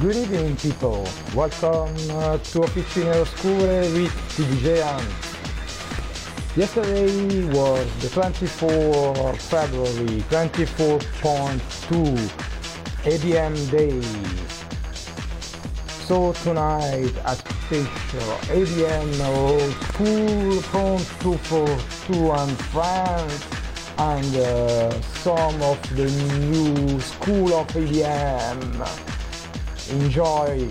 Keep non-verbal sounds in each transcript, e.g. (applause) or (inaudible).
Good evening, people. Welcome uh, to Officine Oscure with TDJ Yesterday was the 24 February 24.2 EBM day. So tonight a special EBM old school Front 242 and France and uh, some of the new school of EBM. Enjoy!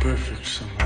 Perfect somehow,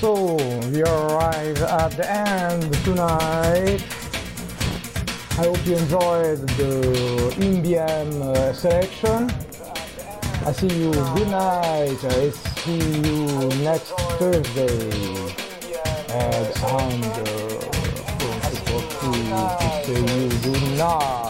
So we arrive at the end tonight. I hope you enjoyed the Indian uh, selection. I see you. Good night. I see you next Thursday. And I'm the to, to say you good night.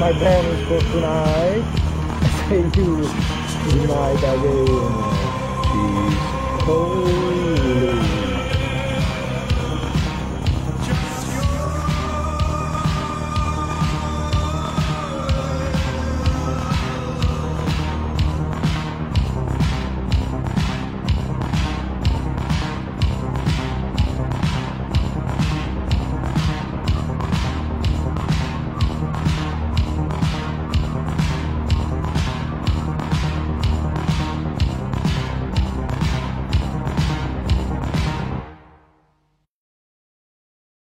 My bonus for tonight. (laughs) Say you night again.